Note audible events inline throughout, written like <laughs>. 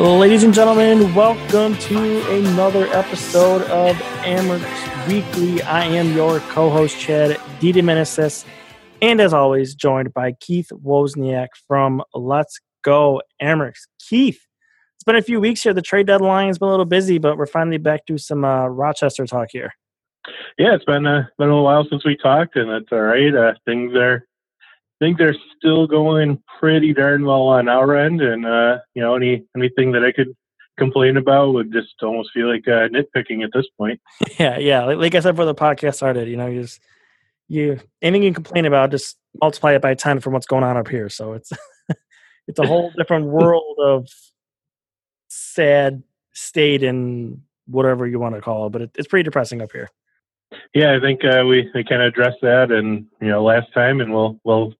Ladies and gentlemen, welcome to another episode of Amerks Weekly. I am your co-host Chad DeDominicis, and as always, joined by Keith Wozniak from Let's Go Amerks. Keith, it's been a few weeks here. The trade deadline has been a little busy, but we're finally back to some uh, Rochester talk here. yeah, it's been uh, been a little while since we talked, and that's all right. Uh, things are things are still going pretty darn well on our end, and uh, you know, any anything that I could complain about would just almost feel like uh, nitpicking at this point. <laughs> Yeah, yeah. Like, like I said before the podcast started, you know, you just you anything you complain about, just multiply it by ten from what's going on up here. So it's <laughs> it's a whole <laughs> different world of sad state and whatever you want to call it. But it, it's pretty depressing up here. Yeah, I think uh, we we kind of addressed that, and you know, last time, and we'll we'll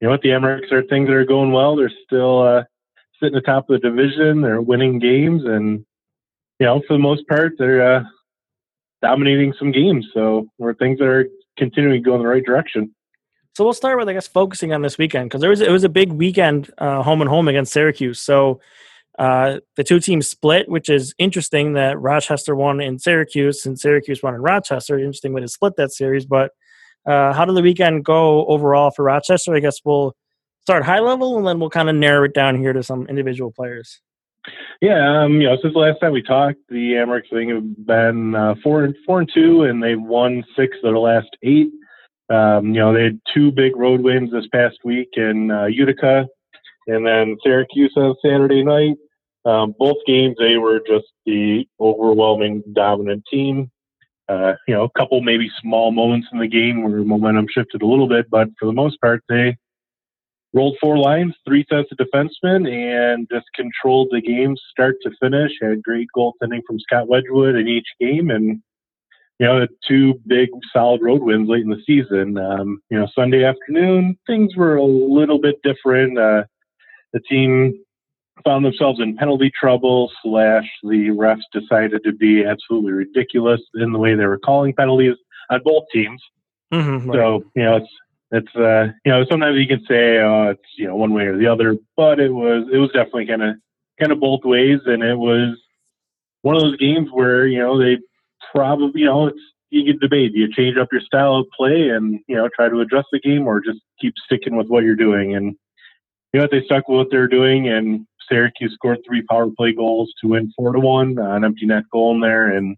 you know what the Amerks are things that are going well. They're still uh, sitting atop of the division. They're winning games, and you know, for the most part, they're uh, dominating some games. So, where things that are continuing to go in the right direction. So we'll start with I guess focusing on this weekend because there was it was a big weekend uh, home and home against Syracuse. So uh, the two teams split, which is interesting that Rochester won in Syracuse and Syracuse won in Rochester. Interesting way to split that series. But uh, how did the weekend go overall for Rochester? I guess we'll start high level and then we'll kind of narrow it down here to some individual players. Yeah, um, you know, since the last time we talked, the Amerks thing have been uh, four and four and two, and they've won six of their last eight. Um, you know, they had two big road wins this past week in uh, Utica, and then Syracuse on Saturday night. Um, both games, they were just the overwhelming dominant team. Uh, you know, a couple maybe small moments in the game where momentum shifted a little bit, but for the most part, they rolled four lines, three sets of defensemen, and just controlled the game start to finish. Had great goaltending from Scott Wedgwood in each game, and you know, two big solid road wins late in the season. Um, you know, Sunday afternoon things were a little bit different. Uh, the team found themselves in penalty trouble. Slash, the refs decided to be absolutely ridiculous in the way they were calling penalties on both teams. Mm-hmm, So you know, it's it's uh, you know sometimes you can say uh, it's you know one way or the other, but it was it was definitely kind of kind of both ways, and it was one of those games where you know they probably you know it's you can debate. Do you change up your style of play and you know try to adjust the game, or just keep sticking with what you're doing? And you know they stuck with what they're doing, and Syracuse scored three power play goals to win four to one, uh, an empty net goal in there, and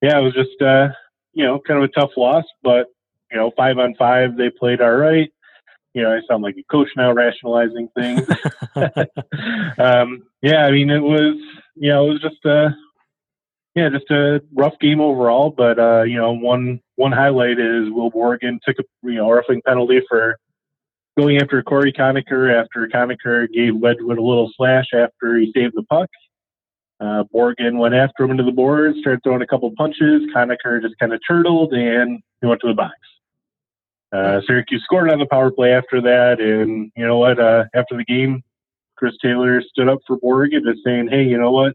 yeah, it was just uh, you know kind of a tough loss, but you know five on five they played all right. You know, I sound like a coach now rationalizing things. <laughs> <laughs> um, yeah, I mean it was you know it was just a yeah just a rough game overall, but uh, you know one one highlight is Will Borgen took a you know roughing penalty for going after Corey Conacher after Conacher gave Wedgwood a little slash after he saved the puck. Uh, Borgen went after him into the boards, started throwing a couple punches. Conacher just kind of turtled and he went to the box. Uh, Syracuse scored on the power play after that, and you know what? Uh, after the game, Chris Taylor stood up for Borgen, just saying, "Hey, you know what?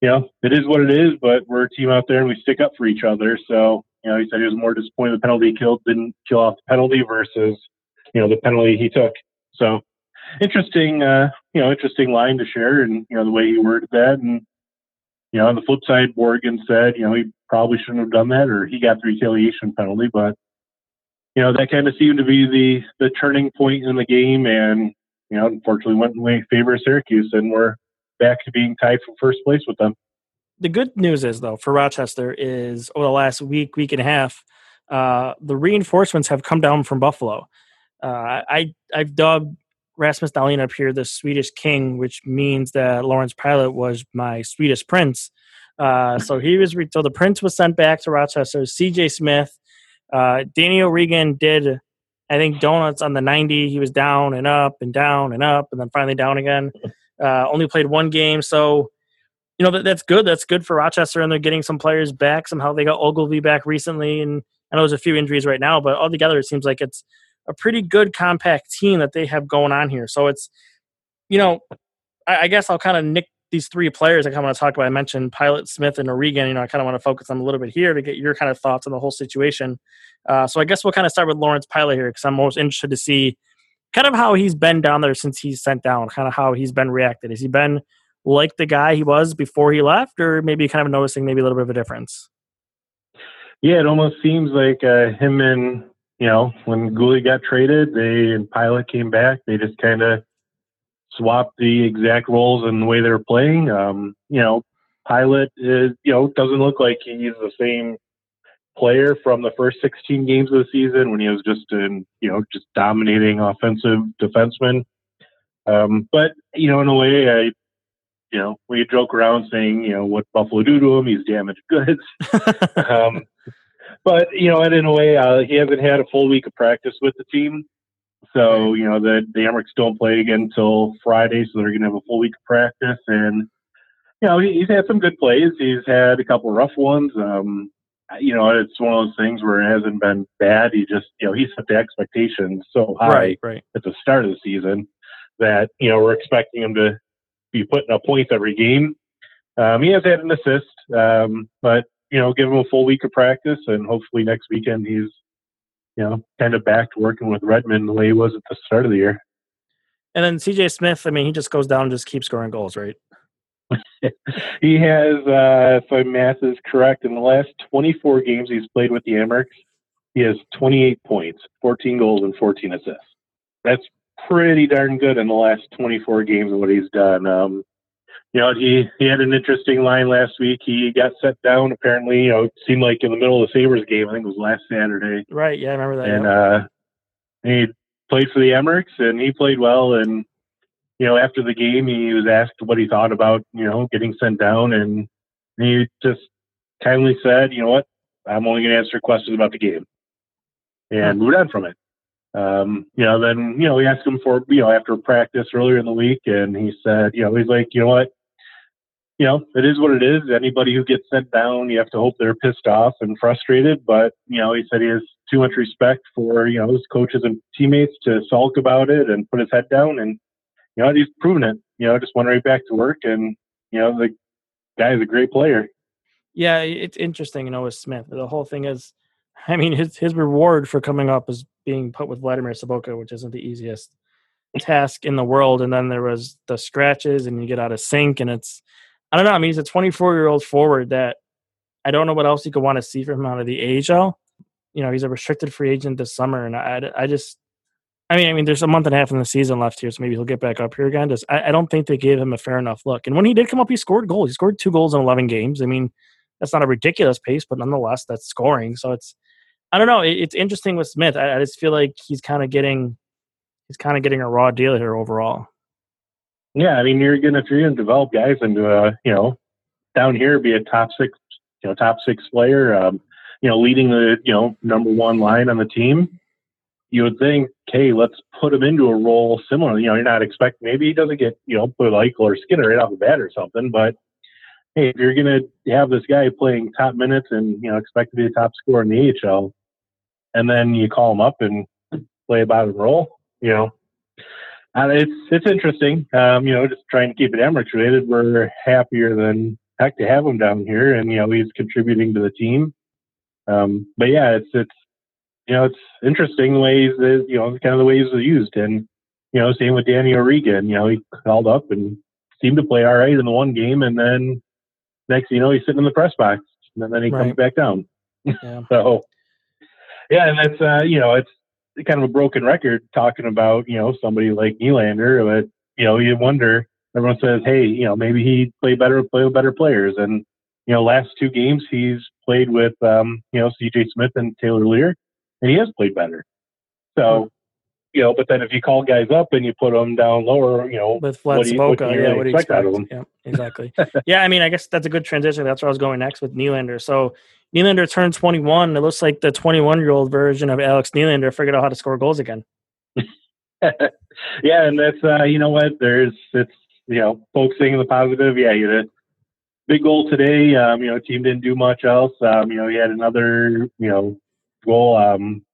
You know it is what it is, but we're a team out there and we stick up for each other." So, you know, he said he was more disappointed the penalty he killed didn't kill off the penalty versus, you know, the penalty he took. So, interesting, uh, you know, interesting line to share, and you know the way he worded that, and you know, on the flip side, Borgen said, you know, he probably shouldn't have done that, or he got the retaliation penalty, but you know, that kind of seemed to be the the turning point in the game, and you know, unfortunately, went in favor of Syracuse, and we're back to being tied for first place with them. the good news is though for Rochester is over the last week, week and a half, uh, the reinforcements have come down from Buffalo. Uh, I I've dubbed Rasmus Dahlin up here the Swedish king, which means that Lawrence Pilut was my Swedish prince. Uh, so he was re- so the prince was sent back to Rochester. C.J. Smith, uh, Danny O'Regan did I think Donuts on the 90, he was down and up and down and up and then finally down again. Uh, only played one game. So, you know, that, that's good. That's good for Rochester. And they're getting some players back. Somehow they got Oglevie back recently. And I know there's a few injuries right now, but altogether, it seems like it's a pretty good compact team that they have going on here. So it's, you know, I, I guess I'll kind of nick these three players I kind of want to talk about. I mentioned Pilut, Smith, and O'Regan. You know, I kind of want to focus on a little bit here to get your kind of thoughts on the whole situation. Uh, so I guess we'll kind of start with Lawrence Pilut here because I'm most interested to see kind of how he's been down there since he's sent down, kind of how he's been reacted. Has he been like the guy he was before he left, or maybe kind of noticing maybe a little bit of a difference? Yeah, it almost seems like uh, him and you know when Guhle got traded, they and Pilut came back. They just kind of swapped the exact roles and the way they're playing. Um, you know, Pilut is you know doesn't look like he's the same player from the first 16 games of the season when he was just in you know just dominating offensive defenseman. Um, but you know, in a way, I you know, we joke around saying, you know, what Buffalo do to him, he's damaged goods. <laughs> um, but you know, and in a way, uh, he hasn't had a full week of practice with the team. So you know, the the Amerks don't play again until Friday, so they're going to have a full week of practice. And you know, he, he's had some good plays. He's had a couple rough ones. Um, you know, it's one of those things where it hasn't been bad. He just, you know, he set the expectations so high right, right. at the start of the season that you know we're expecting him to be putting up points every game. Um, he has had an assist, um, but you know, give him a full week of practice, and hopefully next weekend he's you know kind of back to working with Redmond the way he was at the start of the year. And then CJ Smith, I mean, he just goes down and just keeps scoring goals, right? <laughs> he has, uh, if my math is correct, in the last 24 games he's played with the Amerks, he has 28 points, 14 goals, and 14 assists. That's pretty darn good in the last 24 games of what he's done. Um, you know, he, he had an interesting line last week. He got set down, apparently, you know, it seemed like in the middle of the Sabres game, I think it was last Saturday. Right. Yeah, I remember that. And yeah. uh, he played for the Amerks, and he played well. And, you know, after the game, he was asked what he thought about, you know, getting sent down. And he just kindly said, you know what, I'm only going to answer questions about the game and moved on from it. Um, you know, then, you know, we asked him for, you know, after practice earlier in the week, and he said, you know, he's like, you know what, you know, it is what it is. Anybody who gets sent down, you have to hope they're pissed off and frustrated. But, you know, he said he has too much respect for, you know, his coaches and teammates to sulk about it and put his head down. And, you know, he's proven it, you know, just went right back to work. And, you know, the guy is a great player. Yeah, it's interesting, you know, with Smith. The whole thing is, <laughs> I mean, his his reward for coming up is being put with Vladimir Sobotka, which isn't the easiest task in the world. And then there was the scratches, and you get out of sync, and it's I don't know. I mean, he's a 24 year old forward that I don't know what else you could want to see from him out of the AHL. You know, he's a restricted free agent this summer, and I, I just, I mean, I mean, there's a month and a half in the season left here, so maybe he'll get back up here again. Just, I, I don't think they gave him a fair enough look. And when he did come up, he scored goals. He scored two goals in 11 games. I mean, that's not a ridiculous pace, but nonetheless, that's scoring. So it's, I don't know. It, it's interesting with Smith. I, I just feel like he's kind of getting, he's kind of getting a raw deal here overall. Yeah, I mean, you're gonna if you're gonna develop guys into a you know down here be a top six you know top six player, um, you know leading the you know number one line on the team. You would think, hey, let's put him into a role similar. You know, you're not expecting maybe he doesn't get you know put Eichel or Skinner right off the bat or something, but hey, if you're gonna have this guy playing top minutes and you know expect to be a top scorer in the AHL, and then you call him up and play a bottom role, you know, uh, it's it's interesting. Um, you know, just trying to keep it Amerks related. We're happier than heck to have him down here, and you know he's contributing to the team. Um, but yeah, it's it's you know it's interesting the ways that you know kind of the ways he's used, and you know same with Danny O'Regan. You know he called up and seemed to play all right in the one game, and then next you know he's sitting in the press box, and then he Right. comes back down. Yeah. <laughs> So yeah, and that's uh, you know it's kind of a broken record talking about you know somebody like Nylander, but you know you wonder. Everyone says, hey, you know maybe he play better, play with better players, and you know last two games he's played with um, you know C.J. Smith and Taylor Leier, and he has played better. So. You know, but then if you call guys up and you put them down lower, you know, with Vlad what do you- what you yeah, really what do you expect out of him? Yeah, exactly. yeah, I mean, I guess that's a good transition. That's where I was going next with Nylander. So Nylander turned 21. It looks like the 21 year old version of Alex Nylander figured out how to score goals again. <laughs> yeah, and that's uh, you know what there's it's you know focusing the positive. Yeah, you a big goal today. Um, you know, team didn't do much else. Um, you know, he had another you know goal. Um,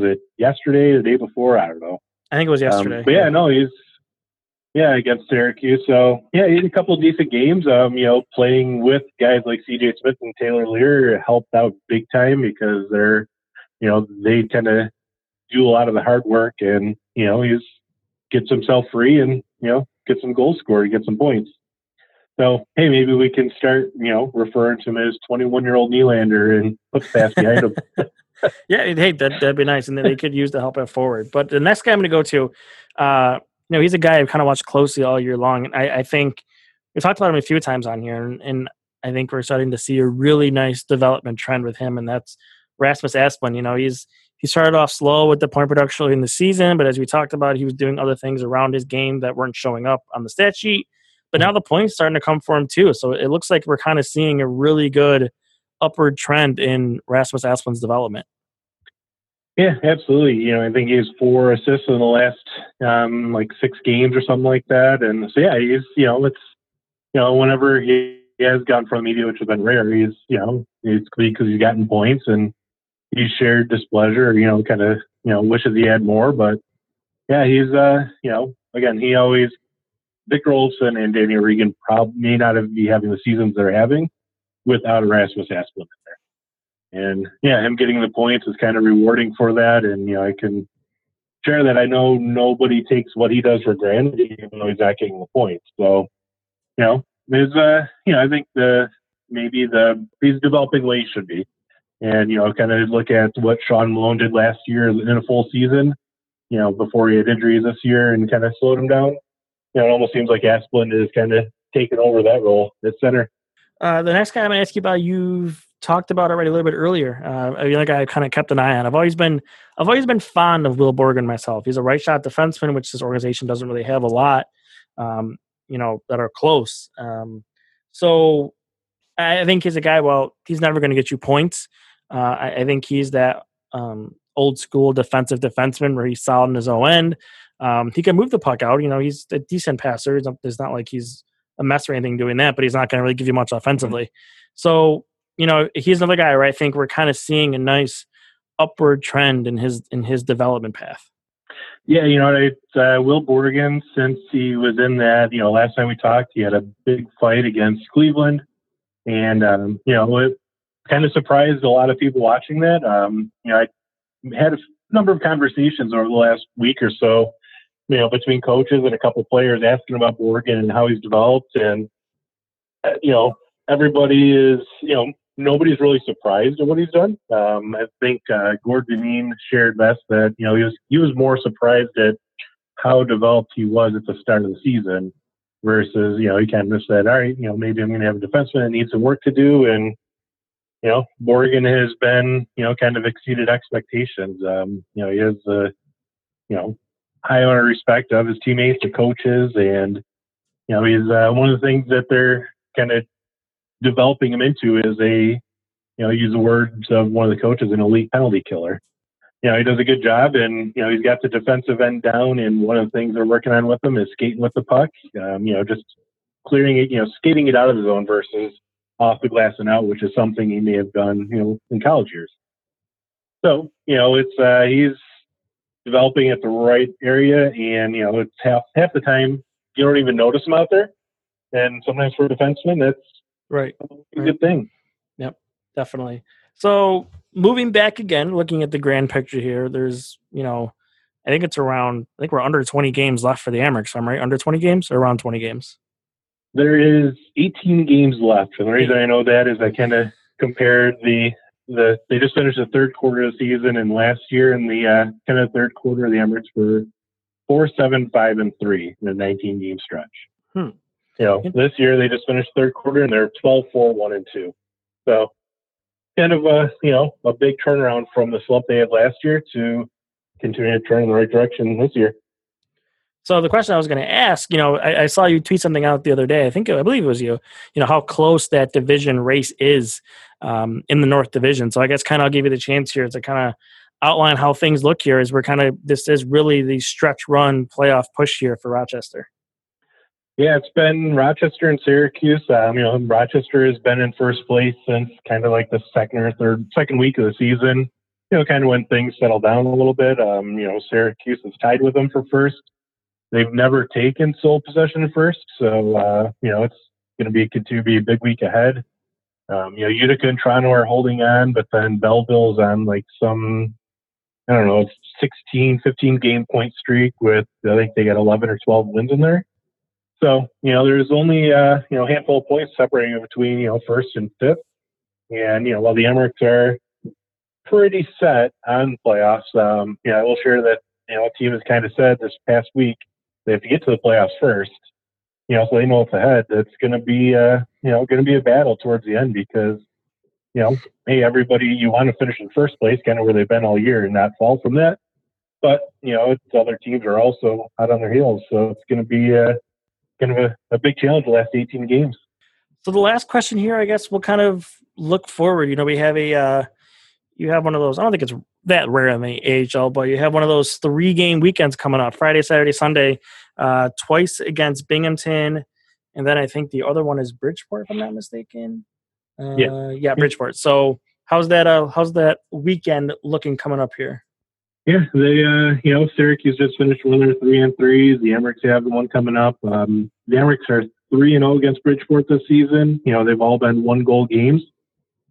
was it yesterday, the day before? I don't know. I think it was yesterday. Um, but yeah, no, he's yeah against Syracuse. So yeah, he had a couple of decent games. Um, you know, playing with guys like C.J. Smith and Taylor Leier helped out big time because they're you know they tend to do a lot of the hard work, and you know he's gets himself free and you know get some goals scored, get some points. So hey, maybe we can start you know referring to him as 21 year old Nylander and put fast behind him. <laughs> <laughs> yeah, hey, that, that'd be nice. And then they could use the help it forward. But the next guy I'm going to go to, uh, you know, he's a guy I've kind of watched closely all year long. And I, I think we talked about him a few times on here. And, and, I think we're starting to see a really nice development trend with him. And that's Rasmus Asplund. You know, he's he started off slow with the point production in the season, but as we talked about, he was doing other things around his game that weren't showing up on the stat sheet. But now the points starting to come for him too. So it looks like we're kind of seeing a really good upward trend in Rasmus Asplund's development. Yeah, absolutely. You know, I think he has four assists in the last um, like six games or something like that. And so yeah, he's you know, it's you know, whenever he, has gone from the media, which has been rare, he's you know, it's because he's gotten points and he's shared displeasure, you know, kind of you know, wishes he had more. But yeah, he's uh, you know, again, he always Victor Olofsson and Danny Regan probably may not be having the seasons they're having without Erasmus Asplund in there. And yeah, him getting the points is kind of rewarding for that. And, you know, I can share that I know nobody takes what he does for granted, even though he's not getting the points. So, you know, there's, uh, you know, I think the, maybe the, he's developing way he should be. And, you know, kind of look at what Sean Malone did last year in a full season, you know, before he had injuries this year and kind of slowed him down. You know, it almost seems like Asplund is kind of taking over that role at center. Uh, the next guy I'm going to ask you about, you've talked about already a little bit earlier. Uh, I mean, like I kind of kept an eye on. I've always been, I've always been fond of Will Borgen myself. He's a right shot defenseman, which this organization doesn't really have a lot, um, you know, that are close. Um, so I think he's a guy. Well, he's never going to get you points. Uh, I, I, think he's that um, old school defensive defenseman where he's solid in his own end. Um, he can move the puck out. You know, he's a decent passer. It's not, it's not like he's a mess or anything doing that, but he's not going to really give you much offensively. So you know, he's another guy where I think we're kind of seeing a nice upward trend in his in his development path. Yeah, you know, it's uh, Will Borgen. Since he was in that, you know, last time we talked, he had a big fight against Cleveland, and um, you know, it kind of surprised a lot of people watching that. Um, you know, I had a number of conversations over the last week or so, you know, between coaches and a couple players asking about Borgen and how he's developed, and uh, you know, everybody is, you know, nobody's really surprised at what he's done. Um, I think uh, Gord Dineen shared best that you know he was he was more surprised at how developed he was at the start of the season versus you know he kind of said, all right, you know maybe I'm going to have a defenseman that needs some work to do, and you know Borgen has been you know kind of exceeded expectations. Um, you know he has the you know high honor respect of his teammates, the coaches, and you know he's uh, one of the things that they're kind of developing him into is a, you know, use the words of one of the coaches, an elite penalty killer. You know, he does a good job, and you know he's got the defensive end down. And one of the things they're working on with him is skating with the puck. Um, you know, just clearing it, you know, skating it out of the zone versus off the glass and out, which is something he may have done, you know, in college years. So, you know, it's uh, he's developing at the right area, and you know, it's half half the time you don't even notice them out there. And sometimes for a defenseman, that's Right. a good thing. Yep, definitely. So moving back again, looking at the grand picture here, there's you know, I think it's around. I think we're under 20 games left for the Amerks. I'm right, under 20 games or around 20 games. There is 18 games left, and the reason I know that is I kind of compared the the they just finished the third quarter of the season, and last year in the uh, kind of third quarter, the Amerks were four, seven, five, and three in a 19 game stretch. Hmm. You know, this year they just finished third quarter and they're 12, 4, 1, and 2. So kind of a, you know, a big turnaround from the slump they had last year to continue to turn in the right direction this year. So the question I was going to ask, you know, I, I, saw you tweet something out the other day. I think I believe it was you. You know how close that division race is um, in the North Division. So I guess kind of I'll give you the chance here to kind of outline how things look here. As we're kind of this is really the stretch run playoff push here for Rochester. Yeah, it's been Rochester and Syracuse. Um, you know, Rochester has been in first place since kind of like the second or third, second week of the season. You know, kind of when things settle down a little bit. Um, you know, Syracuse is tied with them for first. They've never taken sole possession first, so uh, you know it's going to be continue to be a big week ahead. Um, you know, Utica and Toronto are holding on, but then Belleville's on like some I don't know, 16, 15 game point streak with I think they got 11 or 12 wins in there. So you know, there's only uh, you know a handful of points separating between you know first and fifth, and you know while the Amerks are pretty set on playoffs, um, you know I will share that you know a team has kind of said this past week they have to get to the playoffs first. You know, so they know what's ahead. It's going to be, uh, you know, going to be a battle towards the end because, you know, hey, everybody, you want to finish in first place, kind of where they've been all year, and not fall from that. But you know, it's other teams are also out on their heels, so it's going to be uh, kind of a, a big challenge the last 18 games. So the last question here, I guess, we'll kind of look forward. You know, we have a, uh, you have one of those. I don't think it's that rare in the AHL, but you have one of those three game weekends coming up Friday, Saturday, Sunday, uh, twice against Binghamton. And then I think the other one is Bridgeport, if I'm not mistaken. Uh, yeah. yeah, Bridgeport. So how's that? Uh, how's that weekend looking coming up here? Yeah, they, uh, you know, Syracuse just finished one of their three and threes. The Amerks have the one coming up. Um, the Amerks are three and zero oh against Bridgeport this season. You know, they've all been one goal games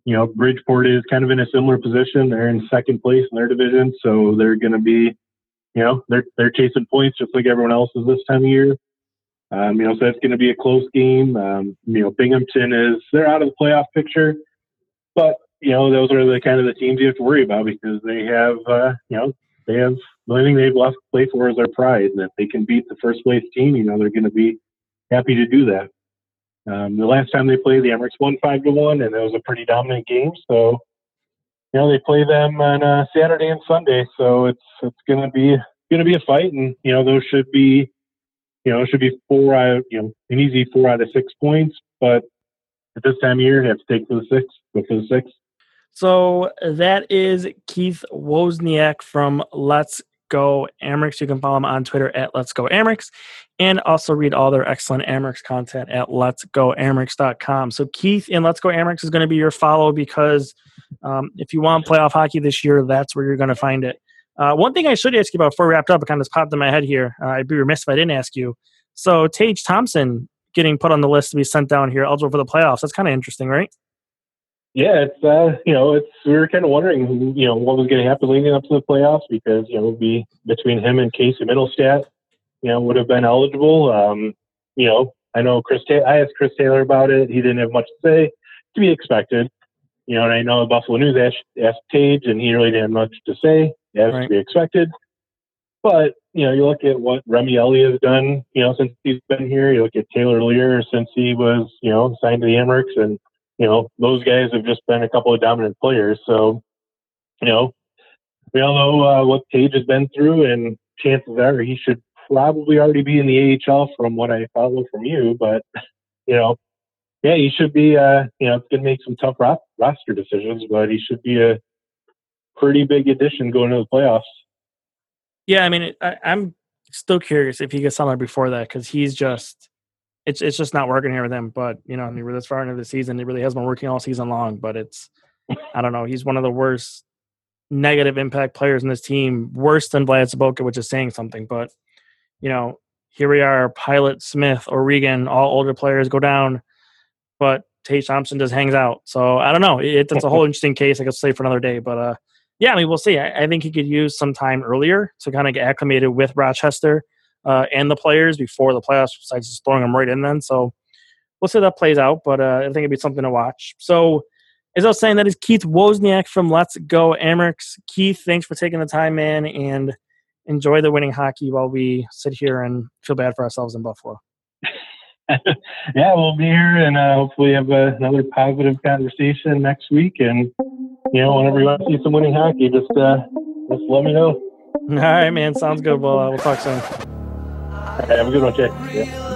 you know, Bridgeport is kind of in a similar position. They're in second place in their division, so they're going to be, you know, they're they're chasing points just like everyone else is this time of year. Um, you know, so it's going to be a close game. Um, you know, Binghamton is they're out of the playoff picture, but you know, those are the kind of the teams you have to worry about because they have, uh, you know, they have the only thing they've left to play for is their pride, and if they can beat the first place team, you know, they're going to be happy to do that. Um, the last time they played, the Amerks won five to one, and it was a pretty dominant game. So, you know, they play them on uh, Saturday and Sunday, so it's it's going to be going to be a fight, and you know, those should be, you know, it should be four out, you know, an easy four out of six points. But at this time of year, you have to take for the six, go for the six. So that is Keith Wozniak from Let's Go Amerks. You can follow them on Twitter at Let's Go Amerks and also read all their excellent Amerks content at Let's Go Amerks.com. So Keith in Let's Go Amerks is going to be your follow because um, if you want playoff hockey this year, that's where you're going to find it. Uh, one thing I should ask you about before we wrapped up, it kind of popped in my head here. Uh, I'd be remiss if I didn't ask you. So Tage Thompson getting put on the list to be sent down here, eligible for the playoffs. That's kind of interesting, right? Yeah, it's uh, you know, it's we were kind of wondering, you know, what was going to happen leading up to the playoffs because you know, it would be between him and Casey Mittelstadt, you know, would have been eligible. Um, you know, I know Chris. Ta- I asked Chris Taylor about it. He didn't have much to say, to be expected. You know, and I know the Buffalo News asked, asked Tage, and he really didn't have much to say, as right. to be expected. But you know, you look at what Remi Elie has done, you know, since he's been here. You look at Taylor Leier since he was, you know, signed to the Amerks, and you know, those guys have just been a couple of dominant players. So, you know, we all know uh, what Tage has been through, and chances are he should probably already be in the AHL from what I follow from you. But, you know, yeah, he should be, uh, you know, it's going to make some tough ro- roster decisions, but he should be a pretty big addition going to the playoffs. Yeah, I mean, I, I'm still curious if he gets somewhere before that because he's just it's it's just not working here with him. But you know, I mean, we're this far into the season. It really has been working all season long. But it's I don't know. He's one of the worst negative impact players in this team, worse than Vlad Sobotka, which is saying something. But you know, here we are, Pilut, Smith, O'Regan, all older players go down, but Tage Thompson just hangs out. So I don't know. It, it's a whole <laughs> interesting case. I could say for another day, but uh, yeah, I mean, we'll see. I, I think he could use some time earlier to kind of get acclimated with Rochester uh, and the players before the playoffs, besides just throwing them right in then. So we'll see how that plays out, but uh, I think it'd be something to watch. So as I was saying, that is Keith Wozniak from Let's Go Amerks. Keith, thanks for taking the time, man, and enjoy the winning hockey while we sit here and feel bad for ourselves in Buffalo. <laughs> yeah, we'll be here and uh, hopefully have uh, another positive conversation next week. And you know, whenever you want to see some winning hockey, just uh, just let me know. <laughs> All right, man. Sounds good. Well, uh, we'll talk soon. Have a good one, Jay. Yeah.